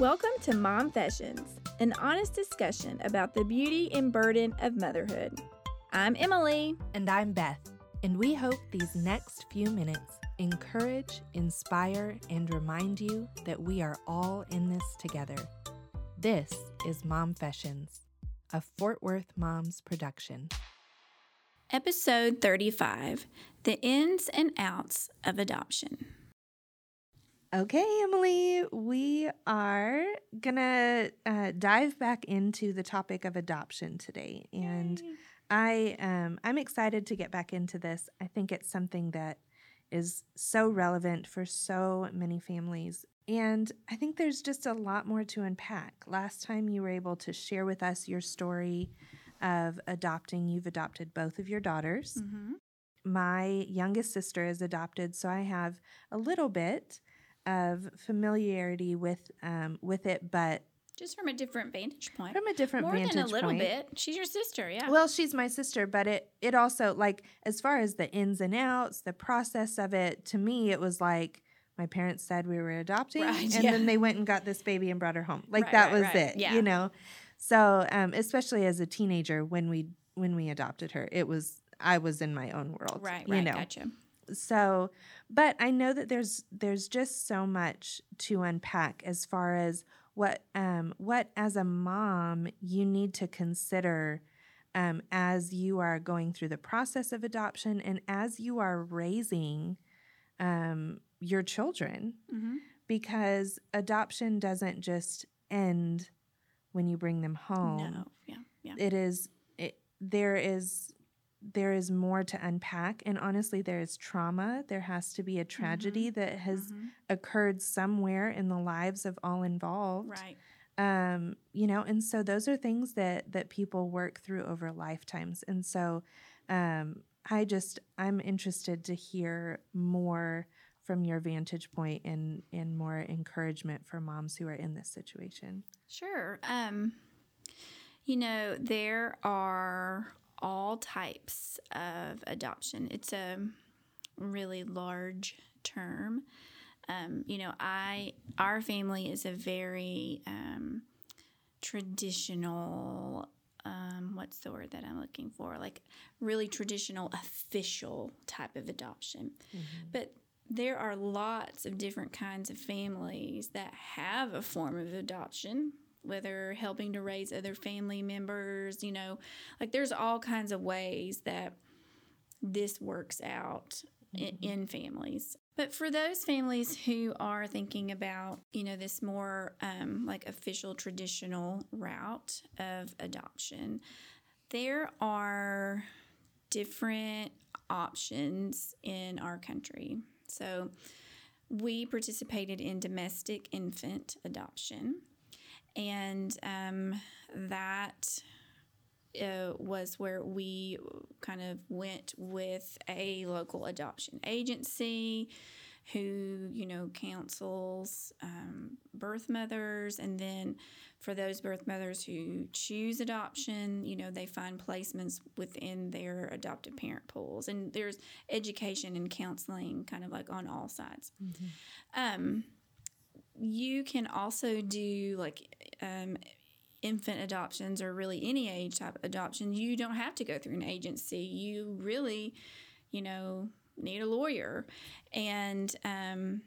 Welcome to Mom Fashions, an honest discussion about the beauty and burden of motherhood. I'm Emily. And I'm Beth. And we hope these next few minutes encourage, inspire, and remind you that we are all in this together. This is Mom Fashions, a Fort Worth Moms production. Episode 35 The Ins and Outs of Adoption. Okay, Emily, we are gonna uh, dive back into the topic of adoption today, and Yay. I um, I'm excited to get back into this. I think it's something that is so relevant for so many families, and I think there's just a lot more to unpack. Last time you were able to share with us your story of adopting. You've adopted both of your daughters. Mm-hmm. My youngest sister is adopted, so I have a little bit of familiarity with um, with it, but just from a different vantage point. From a different More vantage than a little point. bit. She's your sister, yeah. Well, she's my sister, but it it also like as far as the ins and outs, the process of it, to me it was like my parents said we were adopting right, and yeah. then they went and got this baby and brought her home. Like right, that right, was it. Yeah. You know. So, um, especially as a teenager when we when we adopted her, it was I was in my own world. Right, right, know? gotcha so but i know that there's there's just so much to unpack as far as what um what as a mom you need to consider um, as you are going through the process of adoption and as you are raising um, your children. Mm-hmm. because adoption doesn't just end when you bring them home. No. Yeah. Yeah. It is it, there is there is more to unpack and honestly there is trauma. There has to be a tragedy mm-hmm. that has mm-hmm. occurred somewhere in the lives of all involved. Right. Um, you know and so those are things that that people work through over lifetimes. And so um, i just i'm interested to hear more from your vantage point and and more encouragement for moms who are in this situation. Sure. Um you know there are all types of adoption. It's a really large term. Um, you know, I our family is a very um, traditional. Um, what's the word that I'm looking for? Like really traditional, official type of adoption. Mm-hmm. But there are lots of different kinds of families that have a form of adoption whether helping to raise other family members, you know, like there's all kinds of ways that this works out mm-hmm. in, in, families. But for those families who are thinking about, you know, this more um, like official traditional route of adoption, there are different options in our country. So we participated in domestic infant adoption and um, that uh, was where we kind of went with a local adoption agency who you know counsels um, birth mothers. And then for those birth mothers who choose adoption you know they find placements within their adoptive parent pools. And there's education and counseling kind of like on all sides. Mm-hmm. um, you can also do like um, infant adoptions or really any age type adoption. You don't have to go through an agency. You really, you know, need a lawyer. And um,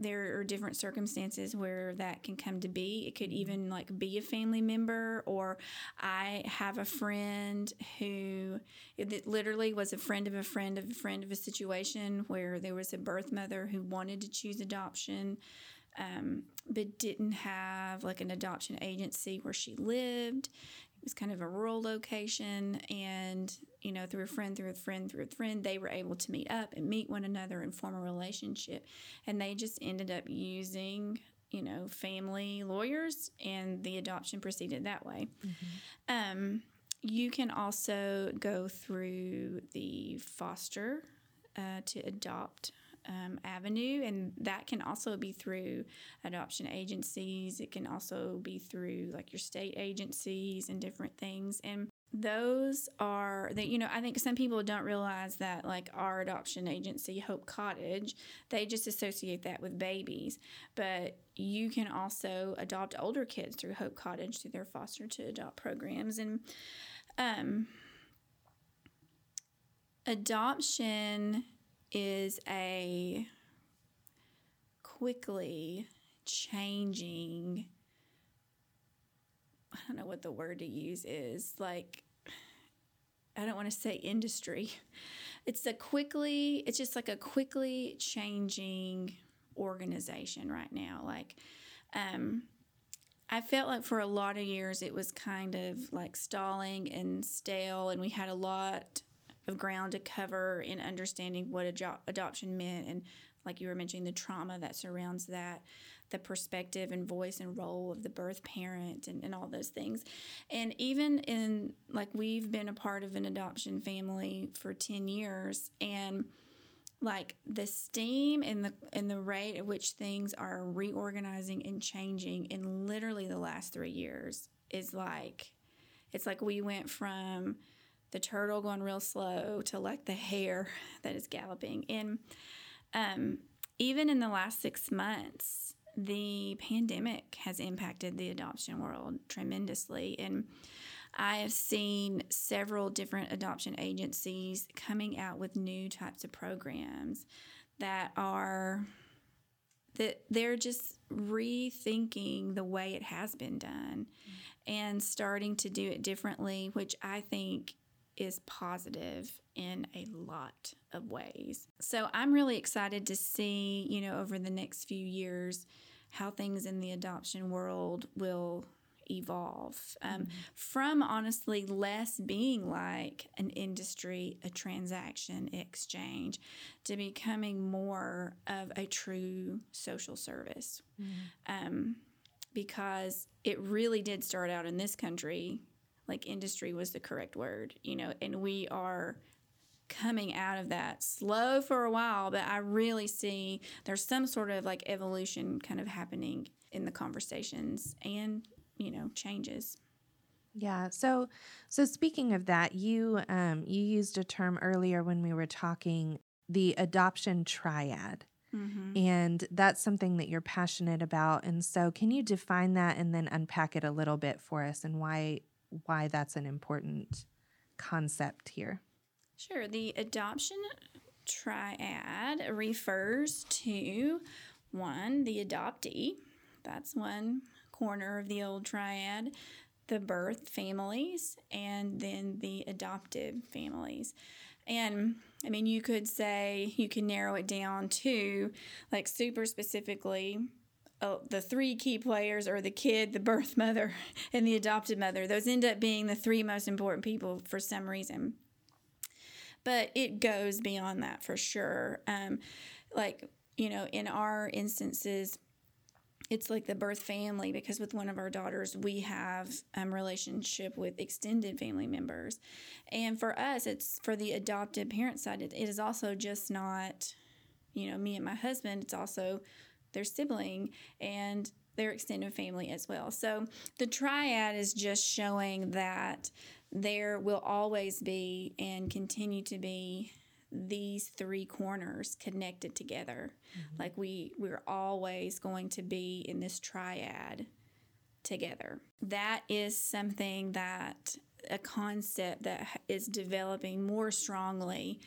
there are different circumstances where that can come to be. It could even like be a family member, or I have a friend who it literally was a friend of a friend of a friend of a situation where there was a birth mother who wanted to choose adoption um, but didn't have like an adoption agency where she lived. It was kind of a rural location, and you know, through a friend, through a friend, through a friend, they were able to meet up and meet one another and form a relationship. And they just ended up using you know, family lawyers, and the adoption proceeded that way. Mm-hmm. Um, you can also go through the foster uh, to adopt um, avenue, and that can also be through adoption agencies. It can also be through like your state agencies and different things. And those are that you know i think some people don't realize that like our adoption agency hope cottage they just associate that with babies but you can also adopt older kids through hope cottage through their foster to adopt programs and um, adoption is a quickly changing I don't know what the word to use is like I don't want to say industry. It's a quickly it's just like a quickly changing organization right now. Like um I felt like for a lot of years it was kind of like stalling and stale and we had a lot of ground to cover in understanding what ado- adoption meant and like you were mentioning the trauma that surrounds that the perspective and voice and role of the birth parent and, and all those things. And even in, like, we've been a part of an adoption family for 10 years, and like the steam and the and the rate at which things are reorganizing and changing in literally the last three years is like it's like we went from the turtle going real slow to like the hare that is galloping and um, even in the last six months the pandemic has impacted the adoption world tremendously. And I have seen several different adoption agencies coming out with new types of programs that are that they're just rethinking the way it has been done mm-hmm. and starting to do it differently, which I think is positive in a lot of ways. So I'm really excited to see, you know, over the next few years how things in the adoption world will evolve um, mm-hmm. from honestly less being like an industry, a transaction exchange, to becoming more of a true social service. Mm-hmm. Um, because it really did start out in this country like industry was the correct word, you know, and we are coming out of that slow for a while, but I really see there's some sort of like evolution kind of happening in the conversations and, you know, changes. Yeah. So, so speaking of that, you um, you used a term earlier when we were talking the adoption triad. Mm-hmm. And that's something that you're passionate about. And so, can you define that and then unpack it a little bit for us and why why that's an important concept here? Sure. The adoption triad refers to one, the adoptee. That's one corner of the old triad. The birth families, and then the adoptive families. And I mean, you could say you can narrow it down to like super specifically uh, the three key players are the kid, the birth mother, and the adopted mother. Those end up being the three most important people for some reason but it goes beyond that for sure. Um, like, you know, in our instances, it's like the birth family because with one of our daughters we have a um, relationship with extended family members and for us it's for the adopted parent side it, it is also just not you know me and my husband it's also their sibling and their extended family as well so the triad is just showing that there will always be and continue to be these three corners connected together. Mm-hmm. Like we we're always going to be in this triad together. That is something that a concept that is developing more strongly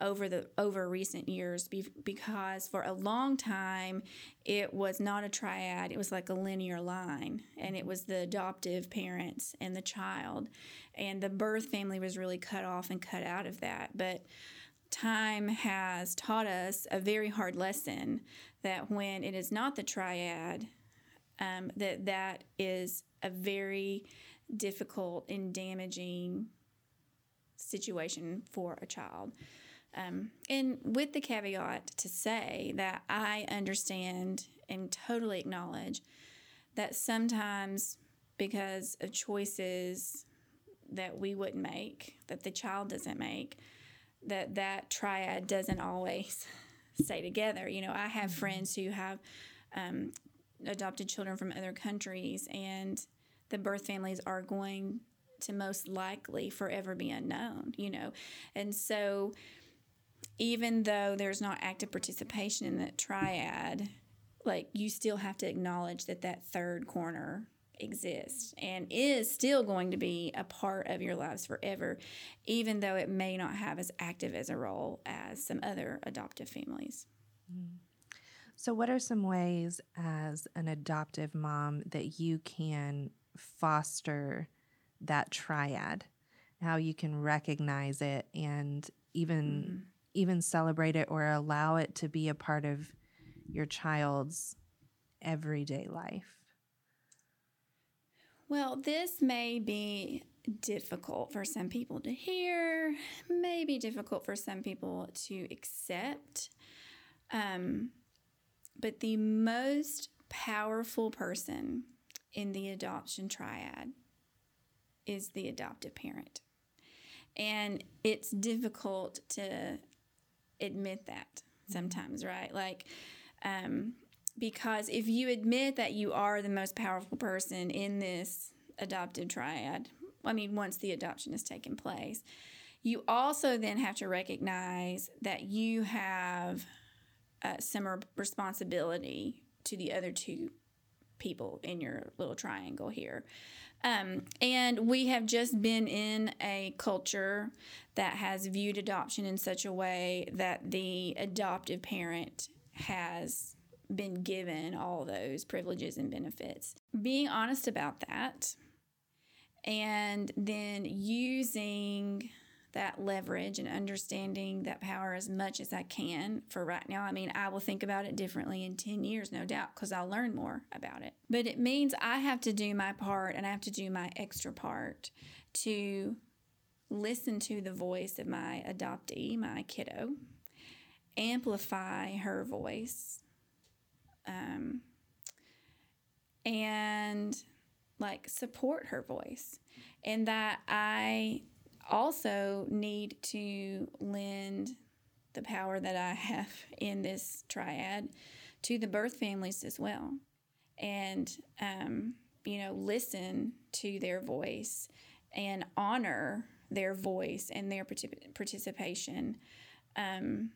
over the over recent years because for a long time it was not a triad. It was like a linear line and it was the adoptive parents and the child. And the birth family was really cut off and cut out of that. But time has taught us a very hard lesson that when it is not the triad um, that that is a very difficult and damaging situation for a child um, and with the caveat to say that I understand and totally acknowledge that sometimes because of choices that we wouldn't make, that the child doesn't make, that that triad doesn't always stay together. You know, I have mm-hmm. friends who have um, adopted children from other countries, and the birth families are going to most likely forever be unknown, you know. And so even though there's not active participation in that triad, like you still have to acknowledge that that third corner exists and is still going to be a part of your lives forever, even though it may not have as active as a role as some other adoptive families. Mm. So, what are some ways as an adoptive mom that you can foster that triad? How you can recognize it and even mm-hmm. Even celebrate it or allow it to be a part of your child's everyday life? Well, this may be difficult for some people to hear, maybe difficult for some people to accept. Um, but the most powerful person in the adoption triad is the adoptive parent. And it's difficult to admit that sometimes, right? Like, um, because if you admit that you are the most powerful person in this adoptive triad, I mean, once the adoption has taken place, you also then have to recognize that you have uh, similar responsibility to the other two people in your little triangle here. Um, and we have just been in a culture that has viewed adoption in such a way that the adoptive parent has been given all those privileges and benefits. Being honest about that and then using that leverage and understanding that power as much as I can for right now. I mean, I will think about it differently in 10 years, no doubt, because I'll learn more about it. But it means I have to do my part and I have to do my extra part to listen to the voice of my adoptee, my kiddo, amplify her voice, um, and like support her voice. And that I also need to lend the power that I have in this triad to the birth families as well. And, um, you know, listen to their voice and honor their voice and their particip- participation, um,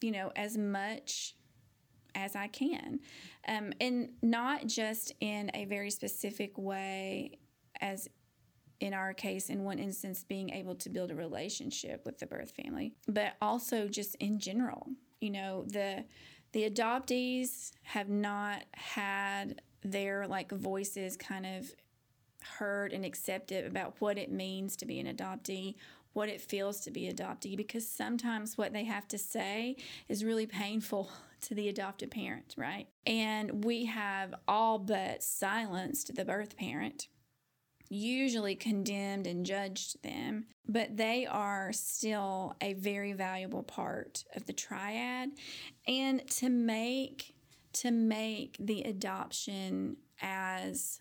you know, as much as I can. Um, and not just in a very specific way as in our case, in one instance, being able to build a relationship with the birth family, but also just in general. You know, the the adoptees have not had their like voices kind of heard and accepted about what it means to be an adoptee, what it feels to be adoptee, because sometimes what they have to say is really painful to the adopted parent, right? And we have all but silenced the birth parent usually condemned and judged them, but they are still a very valuable part of the triad. And to make to make the adoption as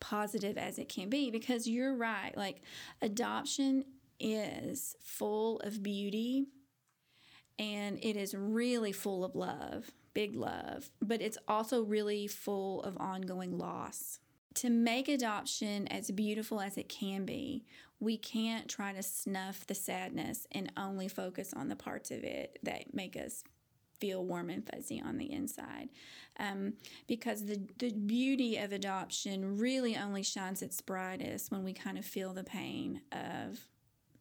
positive as it can be because you're right like adoption is full of beauty and it is really full of love big love but it's also really full of ongoing loss to make adoption as beautiful as it can be, we can't try to snuff the sadness and only focus on the parts of it that make us feel warm and fuzzy on the inside. Um, because the, the beauty of adoption really only shines its brightest when we kind of feel the pain of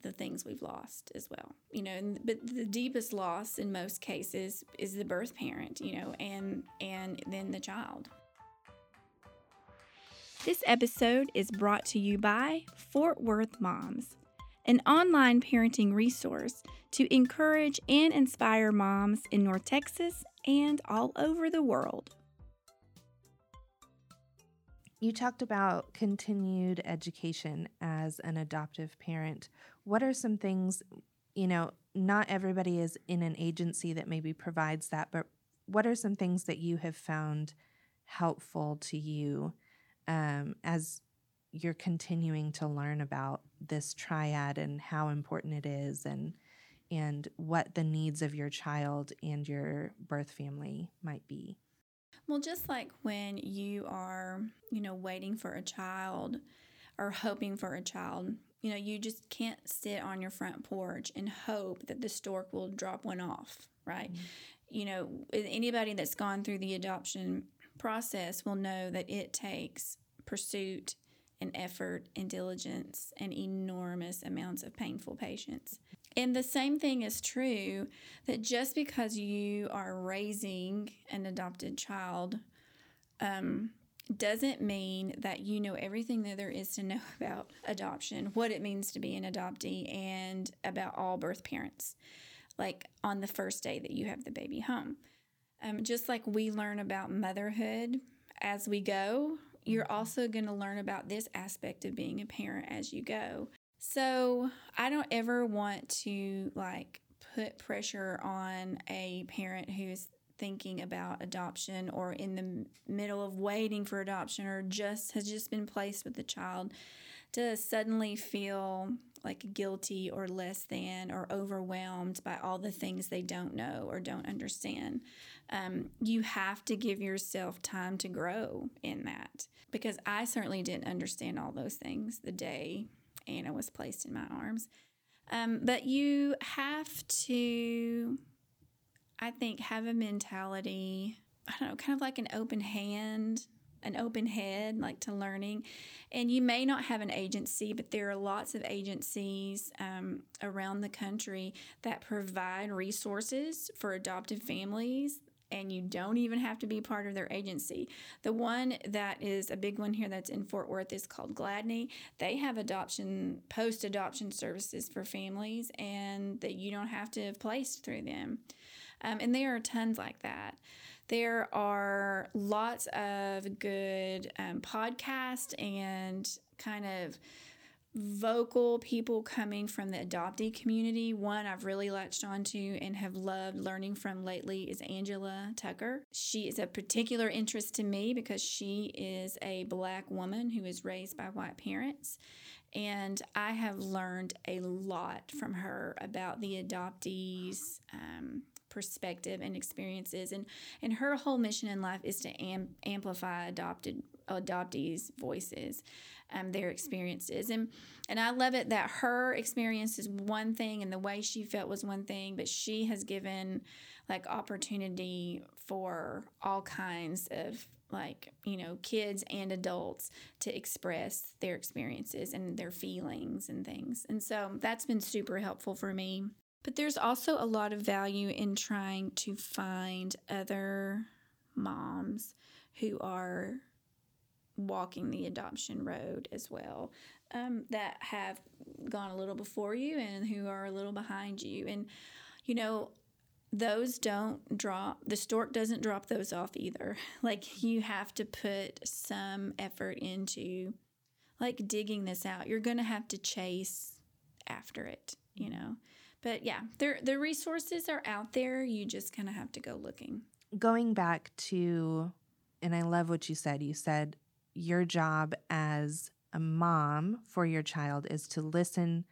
the things we've lost as well. You know, and, but the deepest loss in most cases is the birth parent, you know, and and then the child. This episode is brought to you by Fort Worth Moms, an online parenting resource to encourage and inspire moms in North Texas and all over the world. You talked about continued education as an adoptive parent. What are some things, you know, not everybody is in an agency that maybe provides that, but what are some things that you have found helpful to you um, as you're continuing to learn about this triad and how important it is and and what the needs of your child and your birth family might be. Well, just like when you are, you know, waiting for a child or hoping for a child. You know, you just can't sit on your front porch and hope that the stork will drop one off, right? Mm-hmm. You know, anybody that's gone through the adoption process will know that it takes pursuit and effort and diligence and enormous amounts of painful patience. And the same thing is true that just because you are raising an adopted child um, doesn't mean that you know everything that there is to know about adoption, what it means to be an adoptee, and about all birth parents, like on the first day that you have the baby home. Um, just like we learn about motherhood as we go, you're mm-hmm. also going to learn about this aspect of being a parent as you go. So I don't ever want to like put pressure on a parent who's thinking about adoption or in the middle of waiting for adoption or just has just been placed with the child to suddenly feel like guilty or less than or overwhelmed by all the things they don't know or don't understand. Um, you have to give yourself time to grow in that because I certainly didn't understand all those things the day Anna was placed in my arms. Um, but you have to I think, have a mentality, I don't know, kind of like an open hand, an open head, like to learning. And you may not have an agency, but there are lots of agencies um, around the country that provide resources for adoptive families and you don't even have to be part of their agency. The one that is a big one here that's in Fort Worth is called Gladney. They have adoption, post adoption services for families, and that you don't have to have placed through them. Um, and there are tons like that. There are lots of good um, podcasts and kind of vocal people coming from the adoptee community. One I've really latched onto and have loved learning from lately is Angela Tucker. She is a particular interest to me because she is a black woman who is raised by white parents. And I have learned a lot from her about the adoptees, um, perspective and experiences. And and her whole mission in life is to am- amplify adopted adoptees voices um, their experiences. And and I love it that her experience is one thing and the way she felt was one thing but she has given like opportunity for all kinds of like you know kids and adults to express their experiences and their feelings and things. And so that's been super helpful for me but there's also a lot of value in trying to find other moms who are walking the adoption road as well um, that have gone a little before you and who are a little behind you. And, you know, those don't drop, the stork doesn't drop those off either. Like, you have to put some effort into like digging this out. You're going to have to chase after it, you know. But yeah, there the resources are out there. You just kind of have to go looking. Going back to and I love what you said. You said your job as a mom for your child is to listen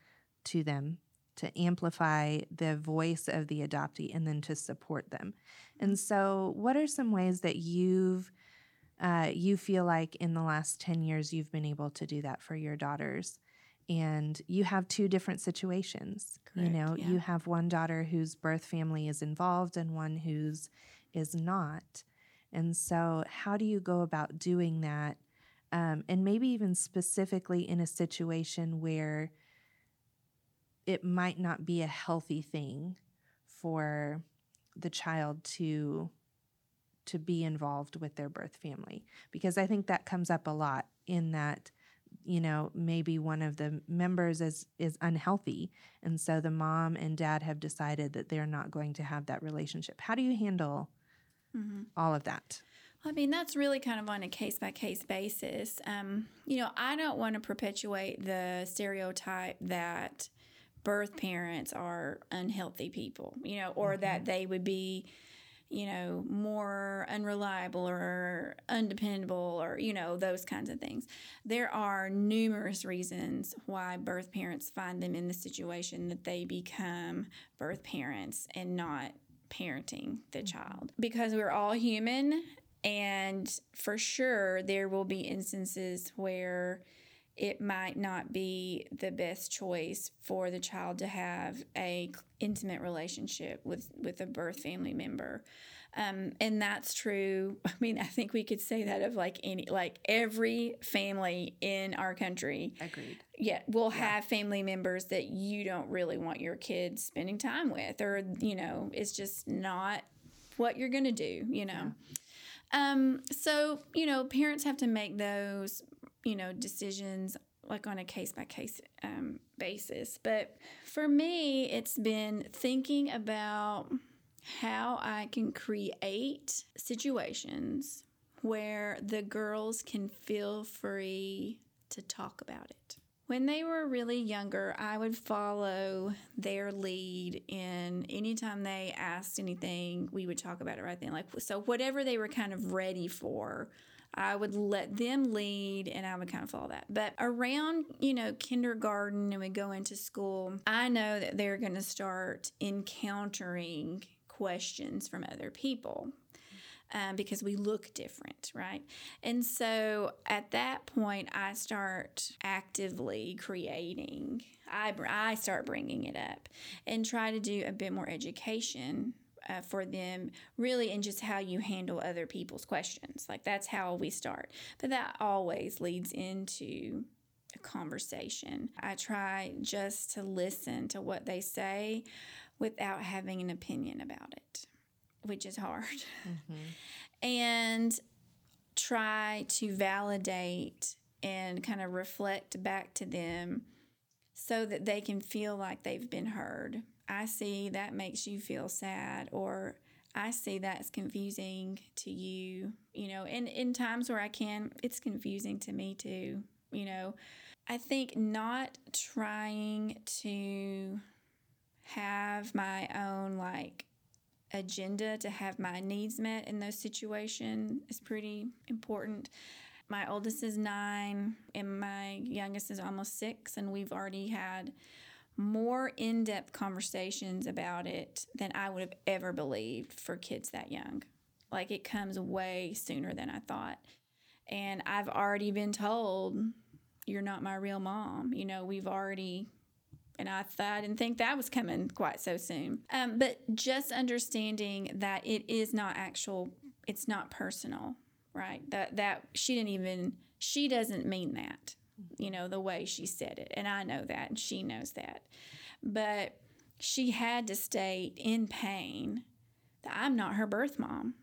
to them, to amplify the voice of the adoptee, and then to support them. And so, what are some ways that you've uh, you feel like in the last 10 years you've been able to do that for your daughters? And you have two different situations. Correct, you know, yeah. you have one daughter whose birth family is involved and one whose is not. And so, how do you go about doing that? Um, and maybe even specifically in a situation where it might not be a healthy thing for the child to to be involved with their birth family because i think that comes up a lot in that you know maybe one of the members is is unhealthy and so the mom and dad have decided that they're not going to have that relationship how do you handle mm-hmm. all of that I mean, that's really kind of on a case by case basis. Um, you know, I don't want to perpetuate the stereotype that birth parents are unhealthy people, you know, or mm-hmm. that they would be you know, more unreliable or undependable or, you know, those kinds of things. There are numerous reasons why birth parents find them in the situation that they become birth parents and not parenting the mm-hmm. child because we're all human and for sure there will be instances where it might not be the best choice for the child to have a intimate relationship with with a birth family member. Um, and that's true. I mean i think we could say that of like any like every family in our country. Agreed. yeah will have family members that you don't really want your kids spending time with or you know it's just not what you're gonna do you know? Um, so you know parents have to make those you know decisions like on a case by case basis but for me it's been thinking about how i can create situations where the girls can feel free to talk about it when they were really younger, I would follow their lead in anytime they asked anything, we would talk about it right then. Like so whatever they were kind of ready for, I would let them lead and I would kind of follow that. But around, you know, kindergarten and we go into school, I know that they're going to start encountering questions from other people um, because we look different, right? And so at that point, I start actively creating. I, I start bringing it up and try to do a bit more education uh, for them, really, in just how you handle other people's questions. Like that's how we start. But that always leads into a conversation. I try just to listen to what they say without having an opinion about it which is hard, mm-hmm. and try to validate and kind of reflect back to them so that they can feel like they've been heard. I see that makes you feel sad, or I see that's confusing to you, you know, and in times where I can, it's confusing to me too, you know. I think not trying to have my own like agenda to have my needs met in those situations is pretty important. My oldest is nine, and my youngest is almost six, and we've already had more in depth conversations about it than I would have ever believed for kids that young. Like it comes way sooner than I thought. And I've already been told, you're not my real mom. You know, we've already and I I didn't think that was coming quite so soon. Um, but just understanding that it is not actual, it's not personal, right? That that she didn't even she doesn't mean that, you know, the way she said it, and I know that, and she knows that, but she had to state in pain that I'm not her birth mom.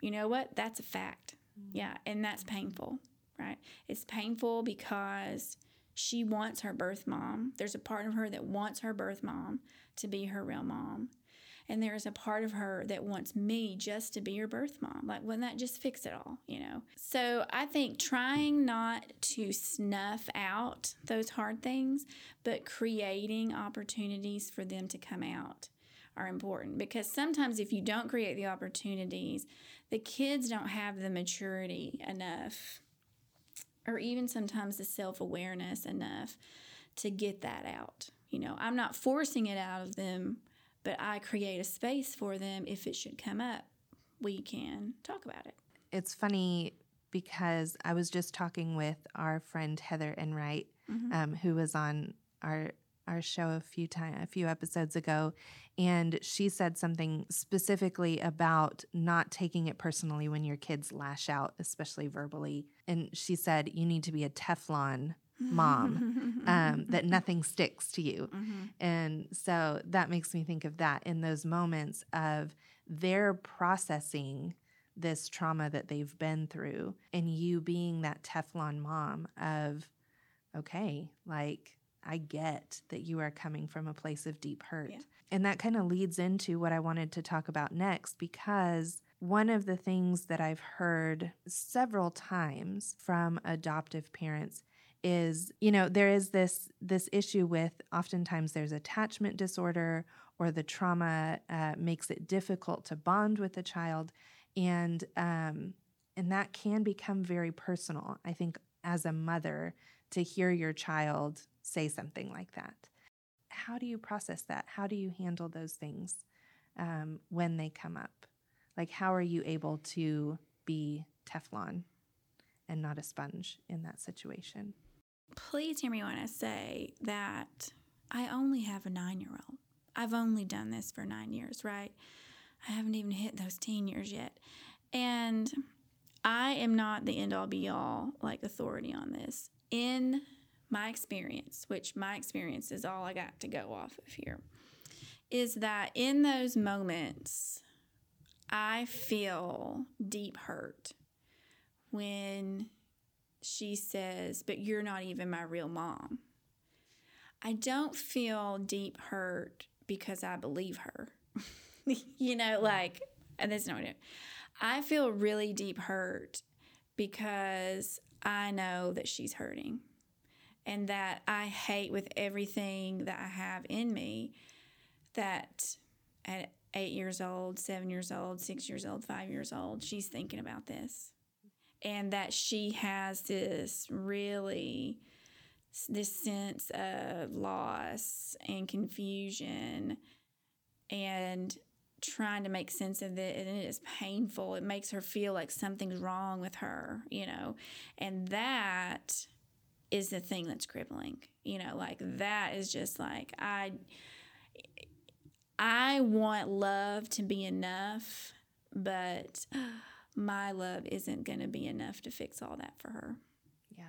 You know what? That's a fact. Mm-hmm. Yeah, and that's painful, right? It's painful because she wants her birth mom. There's a part of her that wants her birth mom to be her real mom. And there's a part of her that wants me just to be her birth mom. Like, wouldn't that just fix it all, you know? So I think trying not to snuff out those hard things, but creating opportunities for them to come out are important because sometimes if you don't create the opportunities, the kids don't have the maturity enough or even sometimes the self awareness enough to get that out. You know, I'm not forcing it out of them, but I create a space for them if it should come up. We can talk about it. It's funny because I was just talking with our friend Heather Enright, mm-hmm. um, who was on our our show a few time a few episodes ago and she said something specifically about not taking it personally when your kids lash out especially verbally and she said you need to be a teflon mom um, that nothing sticks to you mm-hmm. and so that makes me think of that in those moments of their processing this trauma that they've been through and you being that teflon mom of okay like I get that you are coming from a place of deep hurt. Yeah. And that kind of leads into what I wanted to talk about next because one of the things that I've heard several times from adoptive parents is you know there is this this issue with oftentimes there's attachment disorder or the trauma uh, makes it difficult to bond with the child and um, and that can become very personal i think as a mother to hear your child say something like that. How do you process that? How do you handle those things um, when they come up? Like, how are you able to be Teflon and not a sponge in that situation? Please hear me when I say that I only have a nine year old. I've only done this for nine years, right? I haven't even hit those teen years yet. And I am not the end all be all like authority on this. In my experience, which my experience is all I got to go off of here, is that in those moments, I feel deep hurt when she says, But you're not even my real mom. I don't feel deep hurt because I believe her. you know, mm-hmm. like, and that's not it. I feel really deep hurt because I know that she's hurting and that I hate with everything that I have in me that at eight years old, seven years old, six years old, five years old, she's thinking about this. And that she has this really, this sense of loss and confusion and trying to make sense of it and it is painful. It makes her feel like something's wrong with her you know? And that is the thing that's crippling you know? Like that is just like i i want love to be enough but my love isn't going to be enough to fix all that for her yeah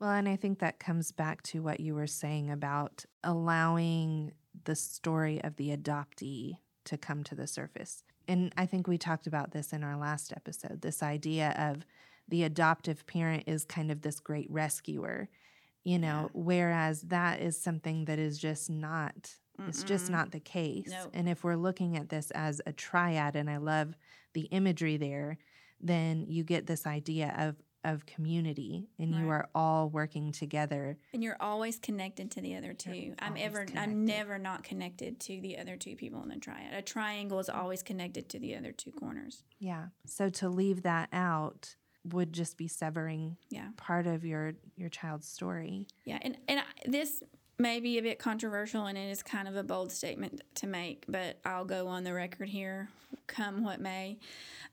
well and i think that comes back to what you were saying about allowing the story of the adoptee to come to the surface. And I think we talked about this in our last episode this idea of the adoptive parent is kind of this great rescuer, you know, yeah. whereas that is something that is just not. Mm-mm. It's just not the case. Nope. And if we're looking at this as a triad, and I love the imagery there, then you get this idea of of community and right. you are all working together and you're always connected to the other 2 i'm ever connected. i'm never not connected to the other two people in the triad a triangle is always connected to the other two corners yeah so to leave that out would just be severing yeah. part of your your child's story yeah and and I, this may be a bit controversial and it is kind of a bold statement to make, but I'll go on the record here, come what may.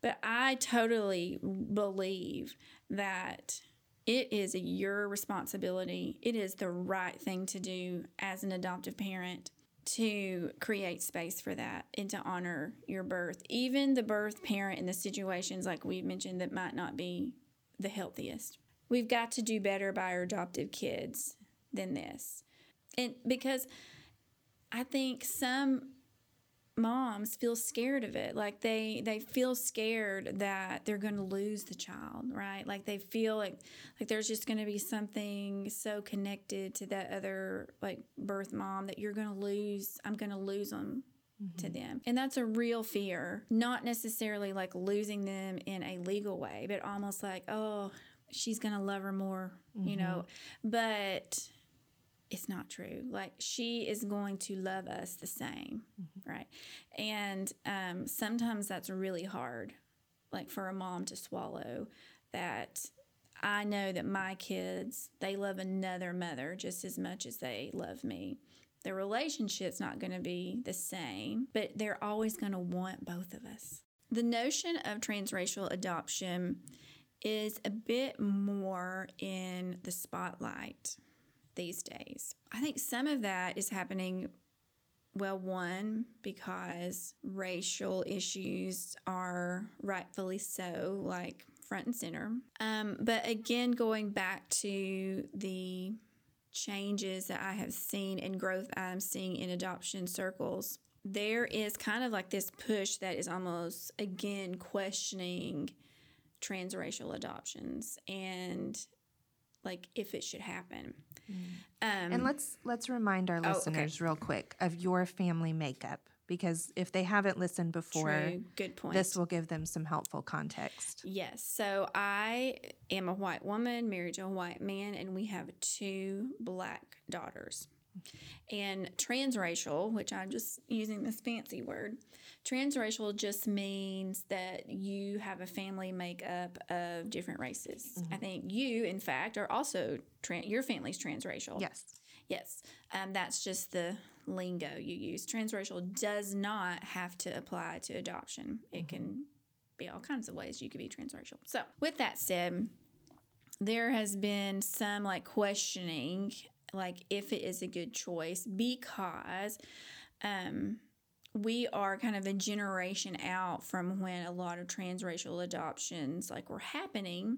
But I totally believe that it is your responsibility, it is the right thing to do as an adoptive parent to create space for that and to honor your birth. Even the birth parent in the situations like we've mentioned that might not be the healthiest. We've got to do better by our adoptive kids than this and because I think some moms feel scared of it. Like they they feel scared that they're going to lose the child right? Like they feel like like there's just going to be something so connected to that other like birth mom that you're going to lose i'm going to lose them mm-hmm. to them. And that's a real fear. Not necessarily like losing them in a legal way but almost like oh she's going to love her more mm-hmm. you know? But it's not true. Like she is going to love us the same, mm-hmm. right? And um, sometimes that's really hard, like for a mom to swallow that I know that my kids, they love another mother just as much as they love me. The relationship's not going to be the same, but they're always going to want both of us. The notion of transracial adoption is a bit more in the spotlight these days. I think some of that is happening, well, one, because racial issues are rightfully so, like front and center. Um, but again, going back to the changes that I have seen and growth I'm seeing in adoption circles, there is kind of like this push that is almost again questioning transracial adoptions and like if it should happen. Um, and let's let's remind our listeners oh, okay. real quick of your family makeup because if they haven't listened before, True. good point. This will give them some helpful context. Yes. So I am a white woman married to a white man, and we have two black daughters. And transracial, which I'm just using this fancy word, transracial just means that you have a family makeup of different races. Mm-hmm. I think you, in fact, are also, trans, your family's transracial. Yes. Yes. Um, that's just the lingo you use. Transracial does not have to apply to adoption, it mm-hmm. can be all kinds of ways you could be transracial. So, with that said, there has been some like questioning like if it is a good choice because um we are kind of a generation out from when a lot of transracial adoptions like were happening.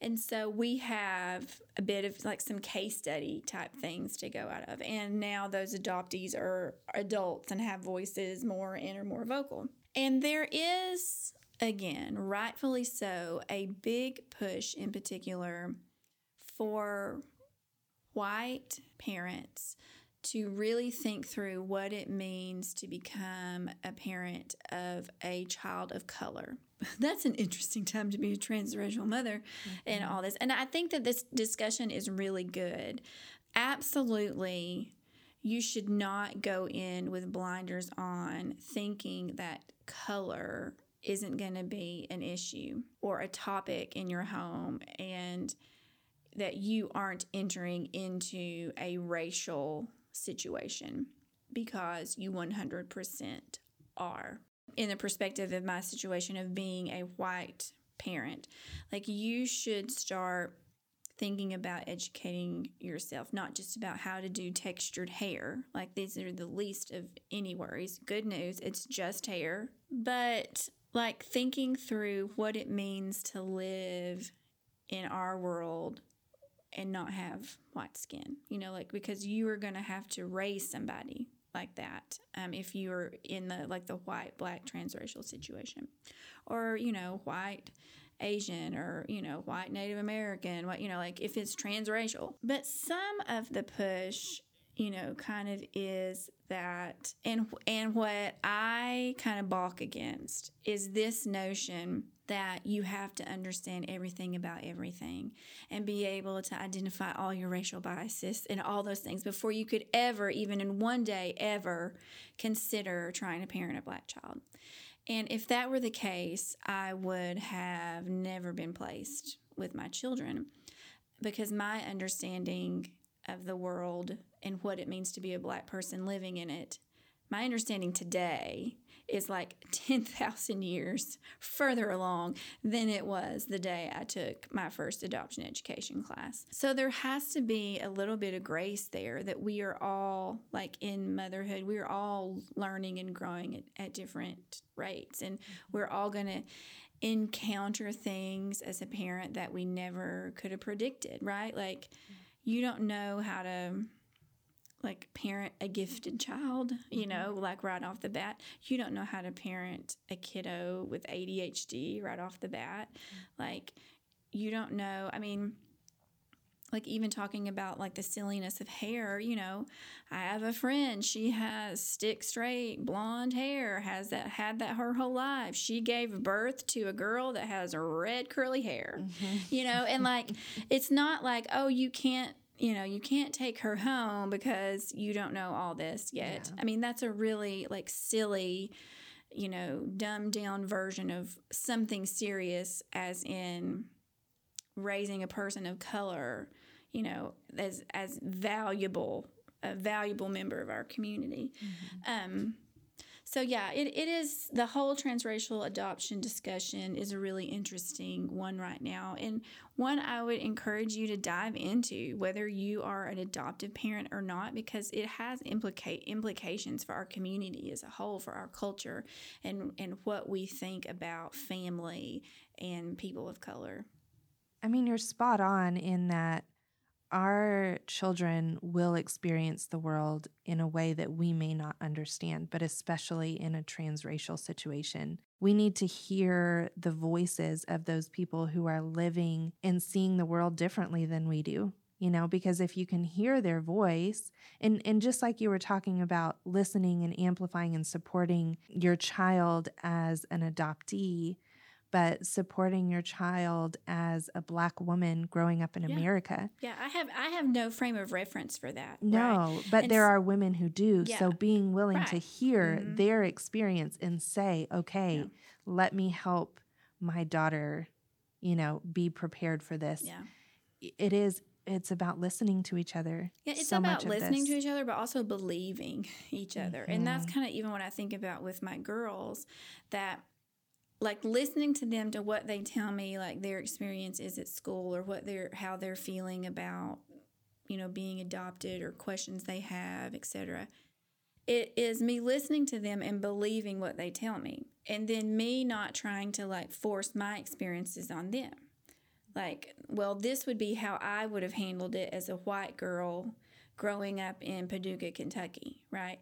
And so we have a bit of like some case study type things to go out of. And now those adoptees are adults and have voices more and are more vocal. And there is again rightfully so a big push in particular for white parents to really think through what it means to become a parent of a child of color. That's an interesting time to be a transracial mother mm-hmm. and all this. And I think that this discussion is really good. Absolutely, you should not go in with blinders on thinking that color isn't going to be an issue or a topic in your home and that you aren't entering into a racial situation because you 100% are. In the perspective of my situation of being a white parent, like you should start thinking about educating yourself, not just about how to do textured hair. Like these are the least of any worries. Good news, it's just hair. But like thinking through what it means to live in our world and not have white skin, you know, like because you are going to have to raise somebody like that um, if you're in the like the white, black, transracial situation, or you know, white. Asian or you know white Native American what you know like if it's transracial but some of the push you know kind of is that and and what I kind of balk against is this notion that you have to understand everything about everything and be able to identify all your racial biases and all those things before you could ever, even in one day, ever consider trying to parent a black child. And if that were the case, I would have never been placed with my children because my understanding of the world and what it means to be a black person living in it, my understanding today is like 10,000 years further along than it was the day I took my first adoption education class. So there has to be a little bit of grace there that we are all, like in motherhood, we are all learning and growing at, at different rates. And we're all going to encounter things as a parent that we never could have predicted, right? Like, you don't know how to like parent a gifted child, you mm-hmm. know, like right off the bat. You don't know how to parent a kiddo with ADHD right off the bat. Mm-hmm. Like you don't know, I mean, like even talking about like the silliness of hair, you know, I have a friend, she has stick straight blonde hair, has that had that her whole life. She gave birth to a girl that has red curly hair. Mm-hmm. You know, and like it's not like, oh, you can't you know, you can't take her home because you don't know all this yet. Yeah. I mean, that's a really like silly, you know, dumbed down version of something serious, as in raising a person of color, you know, as as valuable, a valuable member of our community. Mm-hmm. Um, so yeah, it, it is the whole transracial adoption discussion is a really interesting one right now, and one I would encourage you to dive into, whether you are an adoptive parent or not, because it has implicate implications for our community as a whole, for our culture, and and what we think about family and people of color. I mean, you're spot on in that our children will experience the world in a way that we may not understand, but especially in a transracial situation. We need to hear the voices of those people who are living and seeing the world differently than we do. You know, because if you can hear their voice, and, and just like you were talking about listening and amplifying and supporting your child as an adoptee, but supporting your child as a black woman growing up in yeah. America. Yeah, I have I have no frame of reference for that. No, right? but and there are women who do. Yeah. So being willing right. to hear mm-hmm. their experience and say, "Okay, yeah. let me help my daughter, you know, be prepared for this." Yeah. It is it's about listening to each other. Yeah, it's so about listening to each other, but also believing each other. Mm-hmm. And that's mm-hmm. kind of even what I think about with my girls that like listening to them to what they tell me like their experience is at school or what they're how they're feeling about you know being adopted or questions they have etc it is me listening to them and believing what they tell me and then me not trying to like force my experiences on them. Like well this would be how i would have handled it as a white girl growing up in paducah kentucky right?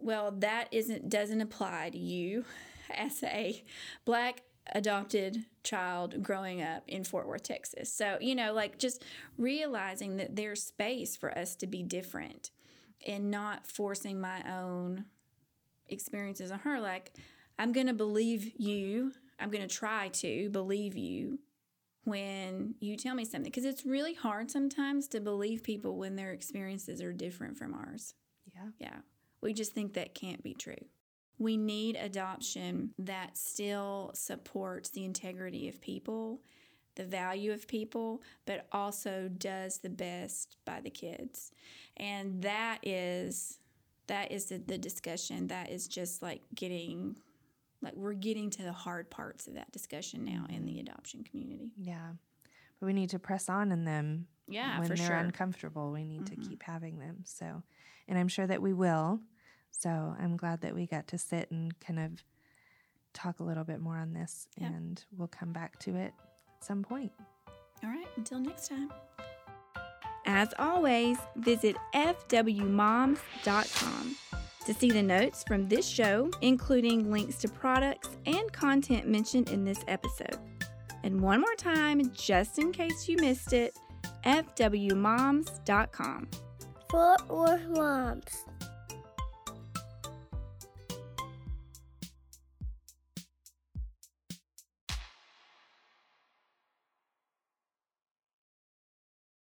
Well that isn't doesn't apply to you as a black adopted child growing up in Fort Worth, Texas. So, you know, like just realizing that there's space for us to be different and not forcing my own experiences on her. Like, I'm going to believe you. I'm going to try to believe you when you tell me something because it's really hard sometimes to believe people when their experiences are different from ours. Yeah. Yeah. We just think that can't be true. We need adoption that still supports the integrity of people, the value of people, but also does the best by the kids. And that is that is the, the discussion that is just like getting like we're getting to the hard parts of that discussion now in the adoption community. Yeah. But we need to press on in them. Yeah, when they're sure. uncomfortable, we need to mm-hmm. keep having them. So, and I'm sure that we will. So I'm glad that we got to sit and kind of talk a little bit more on this, Yep. and we'll come back to it at some point. All right, until next time. As always, visit fwmoms.com to see the notes from this show, including links to products and content mentioned in this episode. And one more time, just in case you missed it, fwmoms.com. Fort Worth Moms.